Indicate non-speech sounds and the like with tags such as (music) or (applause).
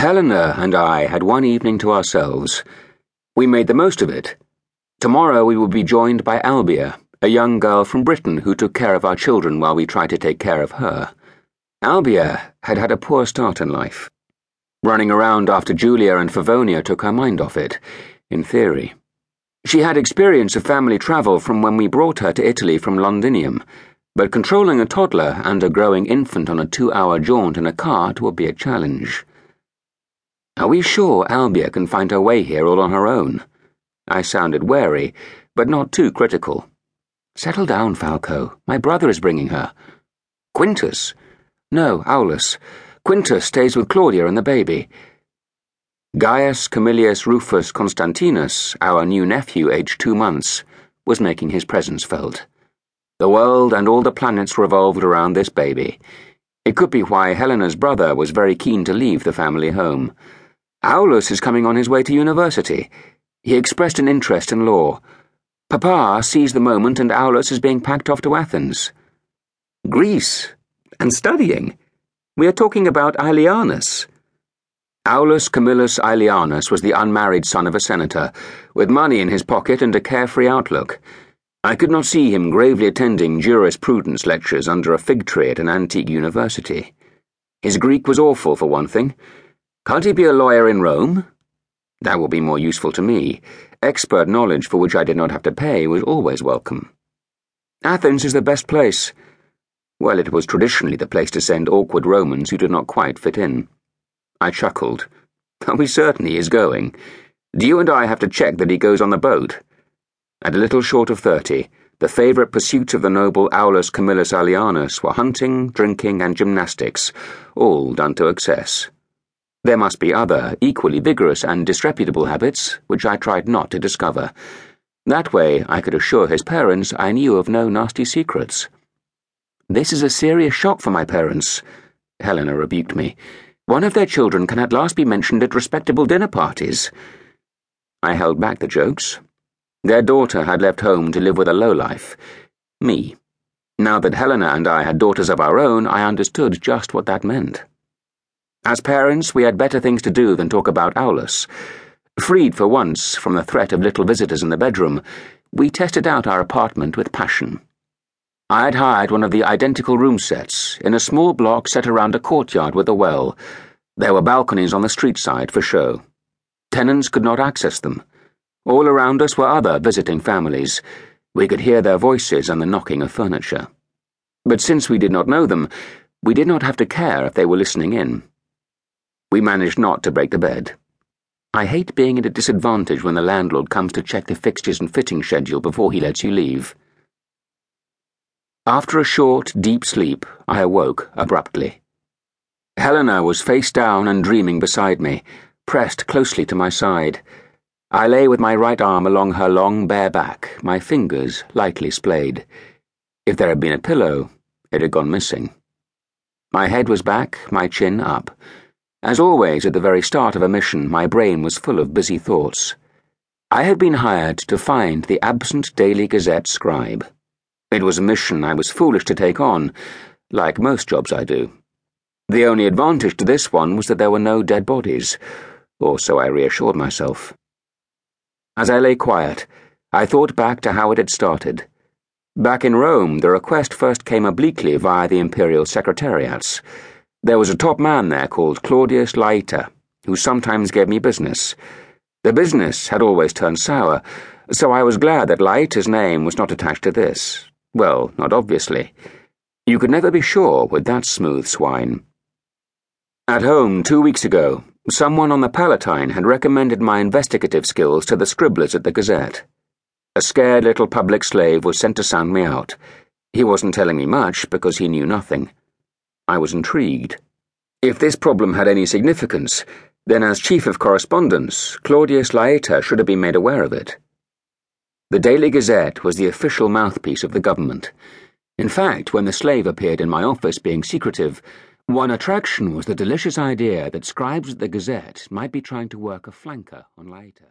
Helena and I had one evening to ourselves. We made the most of it. Tomorrow we would be joined by Albia, a young girl from Britain who took care of our children while we tried to take care of her. Albia had had a poor start in life. Running around after Julia and Favonia took her mind off it, in theory. She had experience of family travel from when we brought her to Italy from Londinium, but controlling a toddler and a growing infant on a two hour jaunt in a cart would be a challenge. Are we sure Albia can find her way here all on her own? I sounded wary, but not too critical. Settle down, Falco. My brother is bringing her. Quintus? No, Aulus. Quintus stays with Claudia and the baby. Gaius Camillus Rufus Constantinus, our new nephew aged two months, was making his presence felt. The world and all the planets revolved around this baby. It could be why Helena's brother was very keen to leave the family home. Aulus is coming on his way to university. He expressed an interest in law. Papa sees the moment and Aulus is being packed off to Athens. Greece. And studying. We are talking about Aelianus. Aulus Camillus Aelianus was the unmarried son of a senator, with money in his pocket and a carefree outlook. I could not see him gravely attending jurisprudence lectures under a fig tree at an antique university. His Greek was awful, for one thing. Can't he be a lawyer in Rome? That will be more useful to me. Expert knowledge for which I did not have to pay was always welcome. Athens is the best place. Well, it was traditionally the place to send awkward Romans who did not quite fit in. I chuckled. (laughs) Certain he is going? Do you and I have to check that he goes on the boat? At a little short of thirty, the favourite pursuits of the noble Aulus Camillus Aelianus were hunting, drinking, and gymnastics, all done to excess. There must be other, equally vigorous and disreputable habits, which I tried not to discover. That way, I could assure his parents I knew of no nasty secrets. This is a serious shock for my parents, Helena rebuked me. One of their children can at last be mentioned at respectable dinner parties. I held back the jokes. Their daughter had left home to live with a lowlife. Me. Now that Helena and I had daughters of our own, I understood just what that meant. As parents, we had better things to do than talk about Aulus. Freed for once from the threat of little visitors in the bedroom, we tested out our apartment with passion. I had hired one of the identical room sets in a small block set around a courtyard with a well. There were balconies on the street side for show. Tenants could not access them. All around us were other visiting families. We could hear their voices and the knocking of furniture. But since we did not know them, we did not have to care if they were listening in. We managed not to break the bed. I hate being at a disadvantage when the landlord comes to check the fixtures and fitting schedule before he lets you leave. After a short, deep sleep, I awoke abruptly. Helena was face down and dreaming beside me, pressed closely to my side. I lay with my right arm along her long, bare back, my fingers lightly splayed. If there had been a pillow, it had gone missing. My head was back, my chin up. As always, at the very start of a mission, my brain was full of busy thoughts. I had been hired to find the absent Daily Gazette scribe. It was a mission I was foolish to take on, like most jobs I do. The only advantage to this one was that there were no dead bodies, or so I reassured myself. As I lay quiet, I thought back to how it had started. Back in Rome, the request first came obliquely via the imperial secretariats. There was a top man there called Claudius Laeta, who sometimes gave me business. The business had always turned sour, so I was glad that Laeta's name was not attached to this. Well, not obviously. You could never be sure with that smooth swine. At home, two weeks ago, someone on the Palatine had recommended my investigative skills to the scribblers at the Gazette. A scared little public slave was sent to sound me out. He wasn't telling me much because he knew nothing. I was intrigued. If this problem had any significance, then as Chief of Correspondence, Claudius Laeta should have been made aware of it. The Daily Gazette was the official mouthpiece of the government. In fact, when the slave appeared in my office being secretive, one attraction was the delicious idea that scribes at the Gazette might be trying to work a flanker on Laeta.